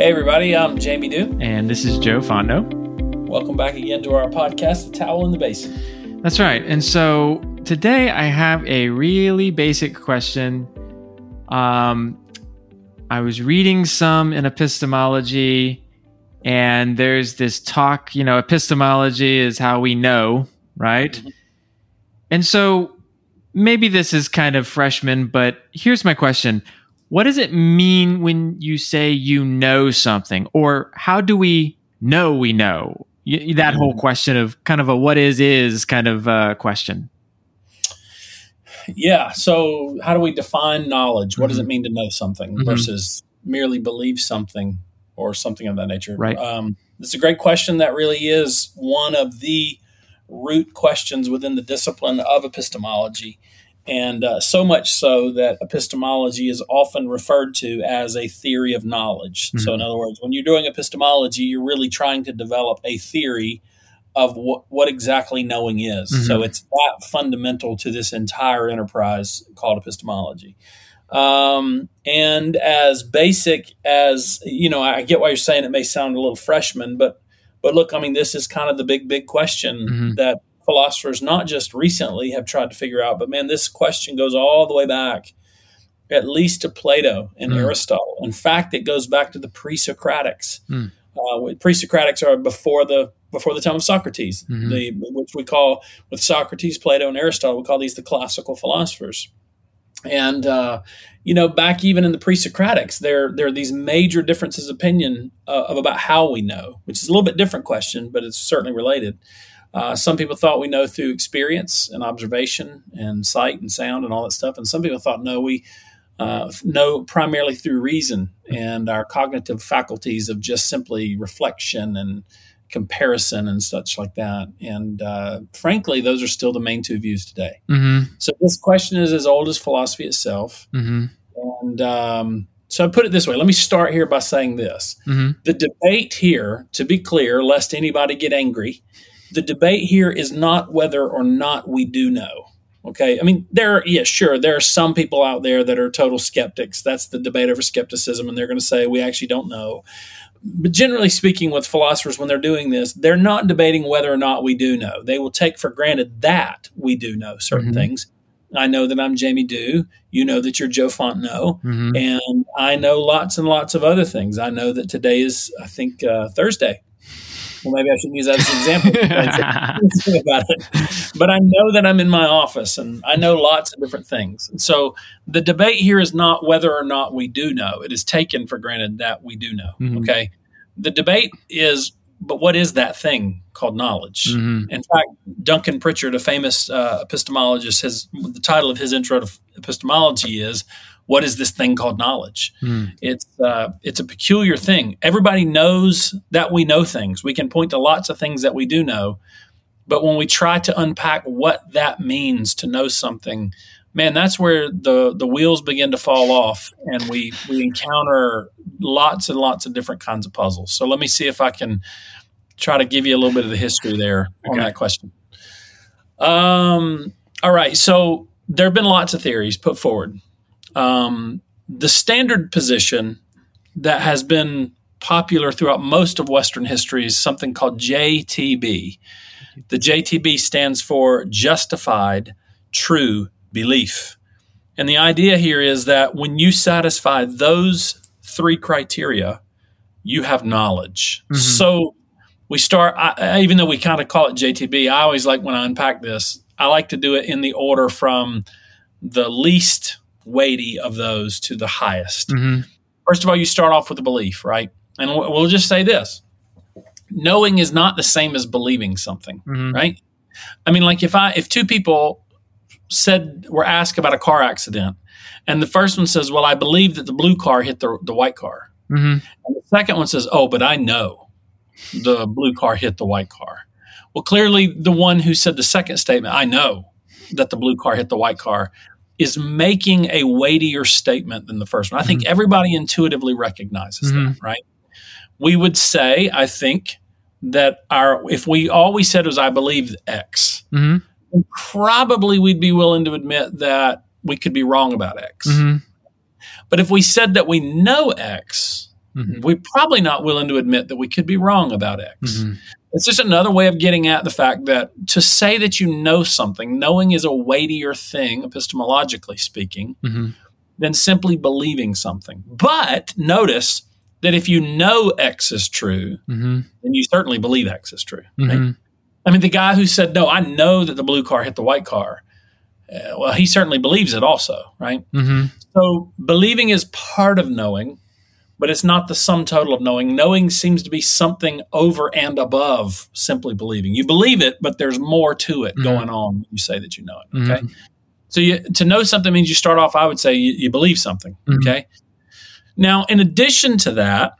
Hey, everybody, I'm Jamie Dew. And this is Joe Fontenot. Welcome back again to our podcast, The Towel in the Basin. That's right. And so today I have a really basic question. Um, I was reading some in epistemology, and there's this talk, you know, epistemology is how we know, right? Mm-hmm. And so maybe this is kind of freshman, but here's my question what does it mean when you say you know something or how do we know we know that whole mm-hmm. question of kind of a what is is kind of uh, question yeah so how do we define knowledge what mm-hmm. does it mm-hmm. mean to know something mm-hmm. versus merely believe something or something of that nature right um, it's a great question that really is one of the root questions within the discipline of epistemology and uh, so much so that epistemology is often referred to as a theory of knowledge. Mm-hmm. So, in other words, when you're doing epistemology, you're really trying to develop a theory of what, what exactly knowing is. Mm-hmm. So, it's that fundamental to this entire enterprise called epistemology. Um, and as basic as you know, I get why you're saying it may sound a little freshman, but but look, I mean, this is kind of the big, big question mm-hmm. that philosophers, not just recently, have tried to figure out. But man, this question goes all the way back, at least to Plato and mm. Aristotle. In fact, it goes back to the pre-Socratics. Mm. Uh, pre-Socratics are before the before the time of Socrates, mm-hmm. the, which we call with Socrates, Plato, and Aristotle. We call these the classical philosophers. And uh, you know, back even in the pre-Socratics, there there are these major differences of opinion uh, of about how we know, which is a little bit different question, but it's certainly related. Uh, some people thought we know through experience and observation and sight and sound and all that stuff. And some people thought, no, we uh, know primarily through reason and our cognitive faculties of just simply reflection and comparison and such like that. And uh, frankly, those are still the main two views today. Mm-hmm. So this question is as old as philosophy itself. Mm-hmm. And um, so I put it this way. Let me start here by saying this: mm-hmm. the debate here, to be clear, lest anybody get angry, the debate here is not whether or not we do know. Okay. I mean, there, are, yeah, sure, there are some people out there that are total skeptics. That's the debate over skepticism. And they're going to say, we actually don't know. But generally speaking, with philosophers, when they're doing this, they're not debating whether or not we do know. They will take for granted that we do know certain mm-hmm. things. I know that I'm Jamie Dew. You know that you're Joe Fontenot. Mm-hmm. And I know lots and lots of other things. I know that today is, I think, uh, Thursday well, maybe I shouldn't use that as an example. about it. But I know that I'm in my office and I know lots of different things. And so the debate here is not whether or not we do know. It is taken for granted that we do know. Mm-hmm. Okay. The debate is, but what is that thing called knowledge? Mm-hmm. In fact, Duncan Pritchard, a famous uh, epistemologist, has the title of his intro to epistemology is what is this thing called knowledge? Mm. It's uh, it's a peculiar thing. Everybody knows that we know things. We can point to lots of things that we do know, but when we try to unpack what that means to know something, man, that's where the the wheels begin to fall off, and we we encounter lots and lots of different kinds of puzzles. So let me see if I can try to give you a little bit of the history there okay. on that question. Um. All right. So there have been lots of theories put forward um, the standard position that has been popular throughout most of Western history is something called JTB. The JTB stands for justified true belief. And the idea here is that when you satisfy those three criteria, you have knowledge. Mm-hmm. So we start, I, even though we kind of call it JTB, I always like when I unpack this, I like to do it in the order from the least weighty of those to the highest. Mm-hmm. First of all, you start off with a belief, right? And we'll just say this knowing is not the same as believing something, mm-hmm. right? I mean, like if I, if two people said, were asked about a car accident, and the first one says, Well, I believe that the blue car hit the, the white car. Mm-hmm. And the second one says, Oh, but I know the blue car hit the white car. Well, clearly, the one who said the second statement, I know that the blue car hit the white car, is making a weightier statement than the first one. I think mm-hmm. everybody intuitively recognizes mm-hmm. that, right? We would say, I think, that our if we all we said was I believe X, mm-hmm. probably we'd be willing to admit that we could be wrong about X. Mm-hmm. But if we said that we know X, mm-hmm. we're probably not willing to admit that we could be wrong about X. Mm-hmm. It's just another way of getting at the fact that to say that you know something, knowing is a weightier thing, epistemologically speaking, Mm-hmm. than simply believing something. But notice that if you know X is true, Mm-hmm. then you certainly believe X is true. right? Mhm. I mean, the guy who said, No, I know that the blue car hit the white car, uh, well, he certainly believes it also, right? Mm-hmm. So believing is part of knowing, but it's not the sum total of knowing. Knowing seems to be something over and above simply believing. You believe it, but there's more to it Mhm. going on when you say that you know it. Mhm. Okay. So you, to know something means you start off, I would say, you, you believe something. Mhm. Okay. Now, in addition to that,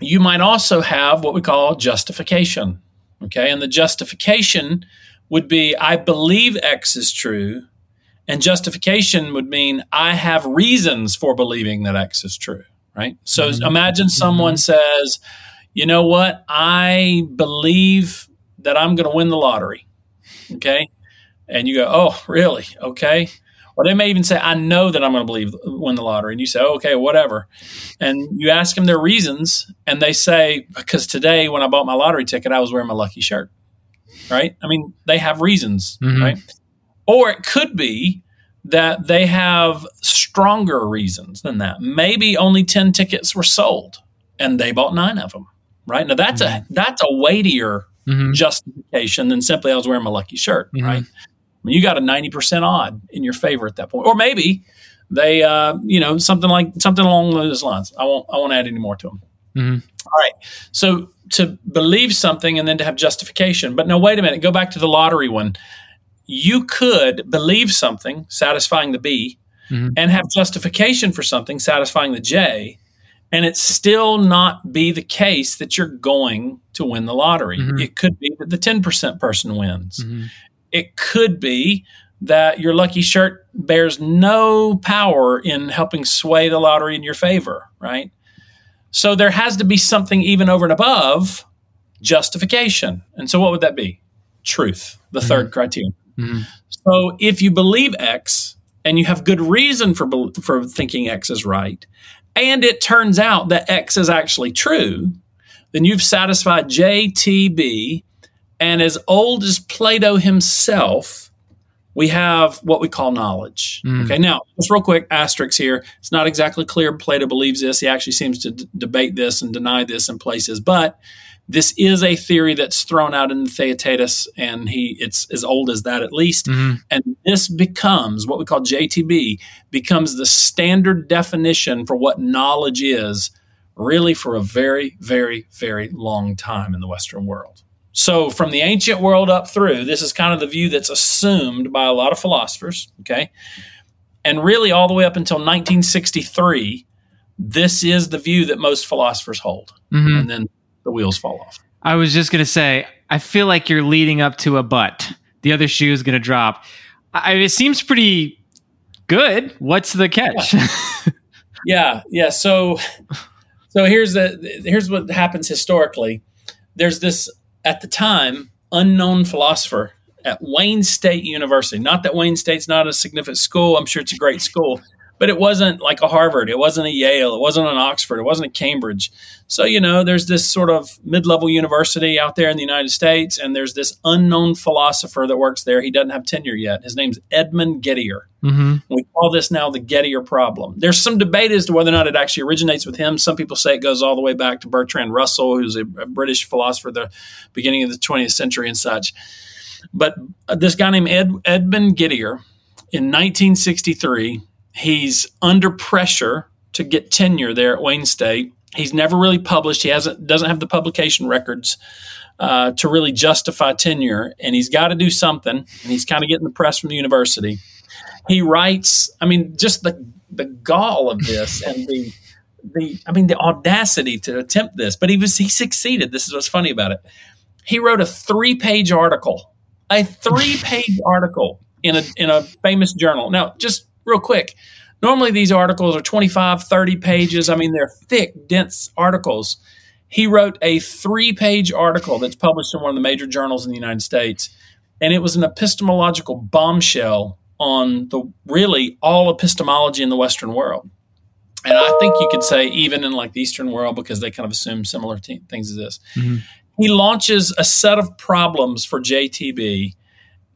you might also have what we call justification. Okay. And the justification would be I believe X is true. And justification would mean I have reasons for believing that X is true. Right. So Mhm. imagine someone says, you know what? I believe that I'm going to win the lottery. Okay. And you go, oh, really? Okay. Or they may even say, I know that I'm going to believe win the lottery. And you say, okay, whatever. And you ask them their reasons, and they say, because today when I bought my lottery ticket, I was wearing my lucky shirt. Right? I mean, they have reasons, Mhm. right? Or it could be that they have stronger reasons than that. Maybe only 10 tickets were sold and they bought nine of them. Right? Now that's a that's a weightier Mhm. justification than simply I was wearing my lucky shirt, Mhm. right? I mean, you got a 90% odd in your favor at that point. Or maybe they, uh, you know, something like something along those lines. I won't, I won't add any more to them. Mhm. All right. So to believe something and then to have justification. But no, wait a minute. Go back to the lottery one. You could believe something satisfying the B Mhm. and have justification for something satisfying the J, and it still not be the case that you're going to win the lottery. Mhm. It could be that the 10% person wins. Mhm. It could be that your lucky shirt bears no power in helping sway the lottery in your favor, right? So there has to be something even over and above justification. And so what would that be? Truth, the third criterion. Mhm. So if you believe X and you have good reason for for thinking X is right, and it turns out that X is actually true, then you've satisfied JTB. And as old as Plato himself, we have what we call knowledge. Mm. Okay, now just real quick asterisk here. It's not exactly clear Plato believes this. He actually seems to d- debate this and deny this in places, but this is a theory that's thrown out in the Theaetetus, and he it's as old as that at least. Mhm. And this becomes what we call JTB, becomes the standard definition for what knowledge is, really for a very, very, very long time in the Western world. So, from the ancient world up through, this is kind of the view that's assumed by a lot of philosophers, okay? And really, all the way up until 1963, this is the view that most philosophers hold. Mhm. And then the wheels fall off. I was just gonna say, I feel like you're leading up to a butt. The other shoe is gonna drop. I, it seems pretty good. What's the catch? Yeah, yeah. So, so here's the here's what happens historically. There's this at the time unknown philosopher at Wayne State University. Not that Wayne State's not a significant school. I'm sure it's a great school, but it wasn't like a Harvard. It wasn't a Yale. It wasn't an Oxford. It wasn't a Cambridge. So you know, there's this sort of mid-level university out there in the United States, and there's this unknown philosopher that works there. He doesn't have tenure yet. His name's Edmund Gettier. hmm We call this now the Gettier problem. There's some debate as to whether or not it actually originates with him. Some people say it goes all the way back to Bertrand Russell, who's a, a British philosopher at the beginning of the 20th century and such. But uh, this guy named Ed, Edmund Gettier in 1963, he's under pressure to get tenure there at Wayne State. He's never really published. He hasn't doesn't have the publication records uh, to really justify tenure, and he's got to do something. And he's kind of getting the press from the university he writes i mean just the the gall of this and the the i mean the audacity to attempt this but he was he succeeded this is what's funny about it he wrote a three page article a three page article in a in a famous journal now just real quick normally these articles are 25 30 pages i mean they're thick dense articles he wrote a three page article that's published in one of the major journals in the united states and it was an epistemological bombshell on the really all epistemology in the Western world. and I think you could say even in like the Eastern world because they kind of assume similar t- things as this. Mm-hmm. He launches a set of problems for JTB,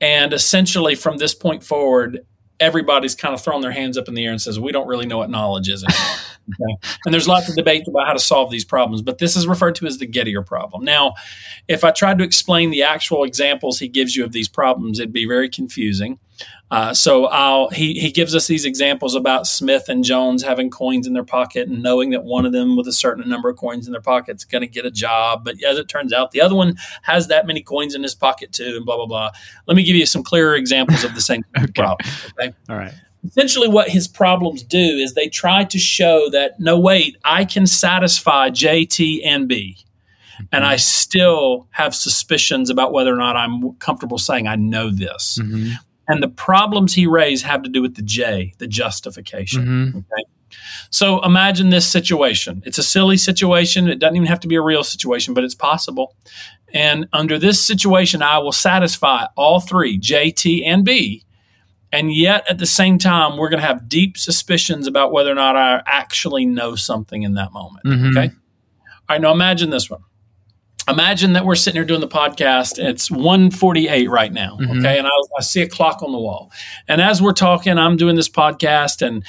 and essentially from this point forward, everybody's kind of thrown their hands up in the air and says, "We don't really know what knowledge is anymore." Okay. And there's lots of debate about how to solve these problems, but this is referred to as the Gettier problem. Now, if I tried to explain the actual examples he gives you of these problems, it'd be very confusing. Uh, so I'll, he, he gives us these examples about Smith and Jones having coins in their pocket and knowing that one of them with a certain number of coins in their pocket is going to get a job. But as it turns out, the other one has that many coins in his pocket too, and blah, blah, blah. Let me give you some clearer examples of the same okay. problem. Okay. All right essentially what his problems do is they try to show that no wait i can satisfy j t and b and i still have suspicions about whether or not i'm comfortable saying i know this mm-hmm. And the problems he raised have to do with the j the justification mm-hmm. okay so imagine this situation it's a silly situation it doesn't even have to be a real situation but it's possible and under this situation i will satisfy all three j t and b and yet, at the same time, we're going to have deep suspicions about whether or not I actually know something in that moment. Mm-hmm. Okay. All right. Now imagine this one. Imagine that we're sitting here doing the podcast. It's 148 right now. Mm-hmm. Okay. And I, I see a clock on the wall. And as we're talking, I'm doing this podcast and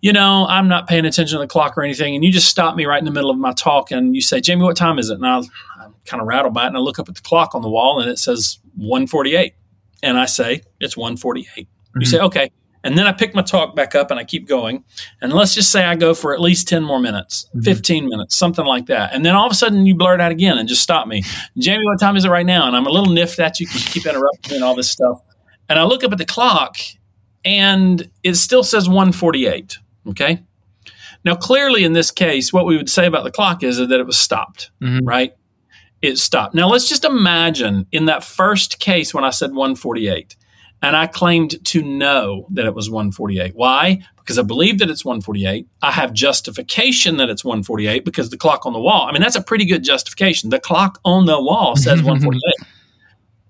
you know, I'm not paying attention to the clock or anything. And you just stop me right in the middle of my talk and you say, Jamie, what time is it? And i am kind of rattled by it. And I look up at the clock on the wall and it says 148. And I say, it's 148. Mm-hmm. You say, okay. And then I pick my talk back up and I keep going. And let's just say I go for at least 10 more minutes, mm-hmm. 15 minutes, something like that. And then all of a sudden you blurt out again and just stop me. Jamie, what time is it right now? And I'm a little niffed at you because you keep interrupting me and all this stuff. And I look up at the clock and it still says 148. Okay. Now, clearly in this case, what we would say about the clock is that it was stopped, mm-hmm. right? It stopped. Now, let's just imagine in that first case when I said 148 and I claimed to know that it was 148. Why? Because I believe that it's 148. I have justification that it's 148 because the clock on the wall. I mean, that's a pretty good justification. The clock on the wall says 148.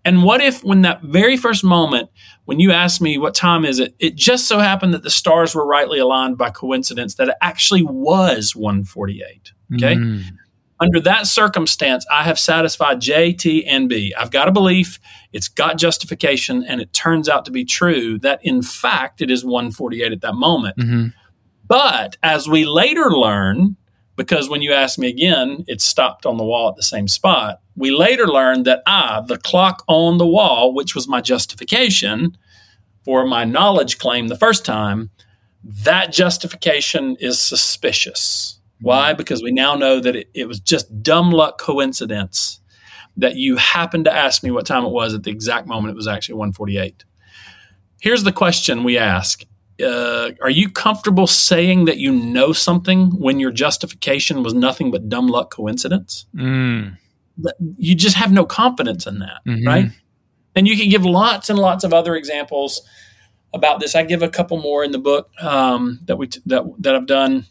and what if, when that very first moment, when you asked me what time is it, it just so happened that the stars were rightly aligned by coincidence that it actually was 148. Okay. Mm. Under that circumstance, I have satisfied J, T, and B. I've got a belief, it's got justification, and it turns out to be true that in fact it is 148 at that moment. Mm-hmm. But as we later learn, because when you ask me again, it stopped on the wall at the same spot. We later learned that ah, the clock on the wall, which was my justification for my knowledge claim the first time, that justification is suspicious. Why? Because we now know that it, it was just dumb luck coincidence that you happened to ask me what time it was at the exact moment it was actually 148. Here's the question we ask. Uh, are you comfortable saying that you know something when your justification was nothing but dumb luck coincidence? Mm. You just have no confidence in that, mm-hmm. right? And you can give lots and lots of other examples about this. I give a couple more in the book um, that we t- that that I've done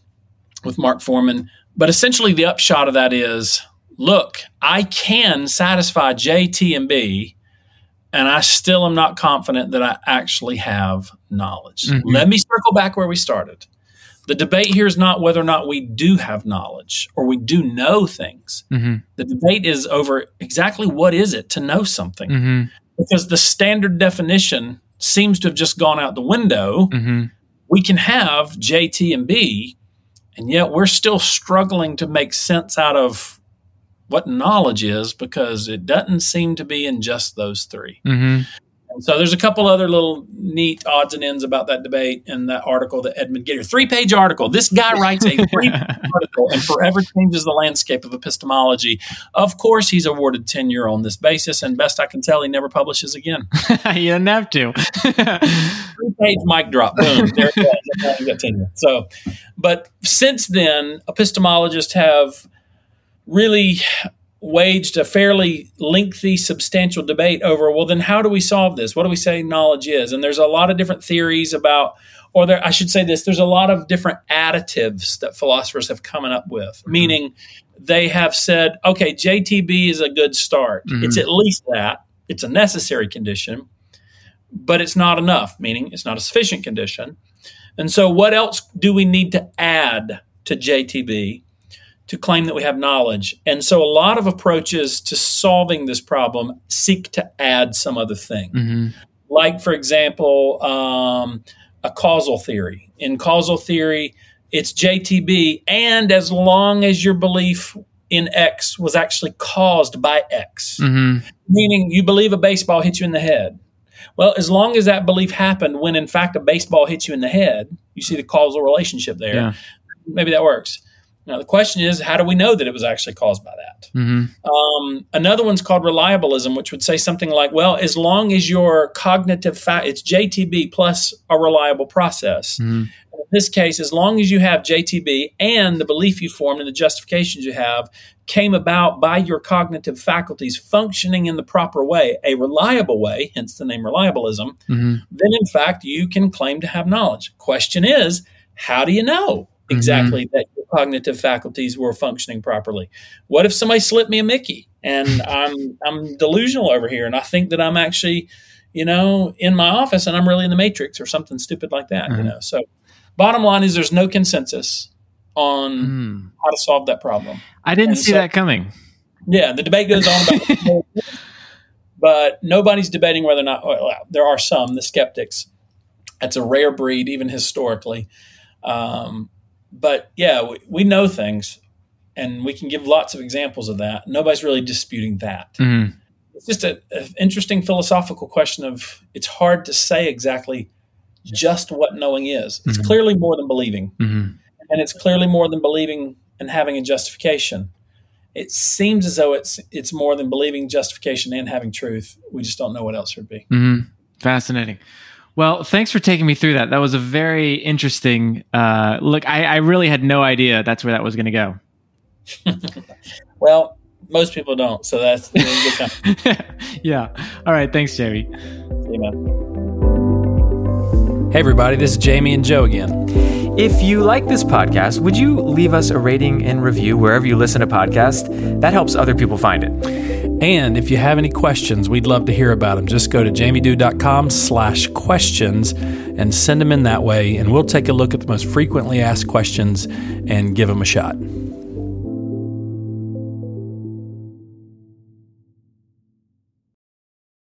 with Mark Foreman. But essentially, the upshot of that is look, I can satisfy J, T, and B, and I still am not confident that I actually have knowledge. Mm-hmm. Let me circle back where we started. The debate here is not whether or not we do have knowledge or we do know things. Mm-hmm. The debate is over exactly what is it to know something. Mm-hmm. Because the standard definition seems to have just gone out the window. Mm-hmm. We can have J, T, and B, and yet we're still struggling to make sense out of what knowledge is because it doesn't seem to be in just those 3 mm-hmm. So there's a couple other little neat odds and ends about that debate and that article that Edmund Gettier, three page article. This guy writes a three article and forever changes the landscape of epistemology. Of course, he's awarded tenure on this basis, and best I can tell, he never publishes again. he doesn't have to. three page mic drop. Boom. There it tenure. So, but since then, epistemologists have really waged a fairly lengthy, substantial debate over, well, then how do we solve this? What do we say knowledge is? And there's a lot of different theories about, or there, I should say this, there's a lot of different additives that philosophers have come up with, mm-hmm. meaning they have said, okay, JTB is a good start. Mm-hmm. It's at least that, it's a necessary condition, but it's not enough, meaning it's not a sufficient condition. And so, what else do we need to add to JTB to claim that we have knowledge? And so, a lot of approaches to solving this problem seek to add some other thing. Mm-hmm. Like, for example, um, a causal theory. In causal theory, it's JTB, and as long as your belief in X was actually caused by X, mm-hmm. meaning you believe a baseball hit you in the head. Well, as long as that belief happened when in fact a baseball hits you in the head, you see the causal relationship there. Yeah. Maybe that works. Now the question is, how do we know that it was actually caused by that? Mm-hmm. Um, another one's called reliabilism, which would say something like, well, as long as your cognitive fact, it's JTB plus a reliable process. Mm-hmm this case, as long as you have JTB and the belief you formed and the justifications you have came about by your cognitive faculties functioning in the proper way, a reliable way, hence the name reliabilism, mm-hmm. then in fact you can claim to have knowledge. Question is, how do you know exactly mm-hmm. that your cognitive faculties were functioning properly? What if somebody slipped me a Mickey and I'm I'm delusional over here and I think that I'm actually, you know, in my office and I'm really in the matrix or something stupid like that, mm-hmm. you know. So Bottom line is there's no consensus on mm. how to solve that problem. I didn't and see so, that coming. Yeah, the debate goes on about but nobody's debating whether or not well, there are some, the skeptics. It's a rare breed, even historically. Um, but yeah, we, we, know things, and we can give lots of examples of that. Nobody's really disputing that. Mm. It's just an interesting philosophical question of it's hard to say exactly just what knowing is. It's mm-hmm. clearly more than believing. Mm-hmm. And it's clearly more than believing and having a justification. It seems as though it's it's more than believing justification and having truth. We just don't know what else it would be. Mm-hmm. Fascinating. Well, thanks for taking me through that. That was a very interesting uh, look. I, I really had no idea that's where that was going to go. well, most people don't, so that's yeah. All right. Thanks, Jerry. See you, man. Hey, everybody, this is Jamie and Joe again. If you like this podcast, would you leave us a rating and review wherever you listen to podcasts? That helps other people find it. And if you have any questions, we'd love to hear about them. Just go to jamiedew.com slash questions and send them in that way, and we'll take a look at the most frequently asked questions and give them a shot.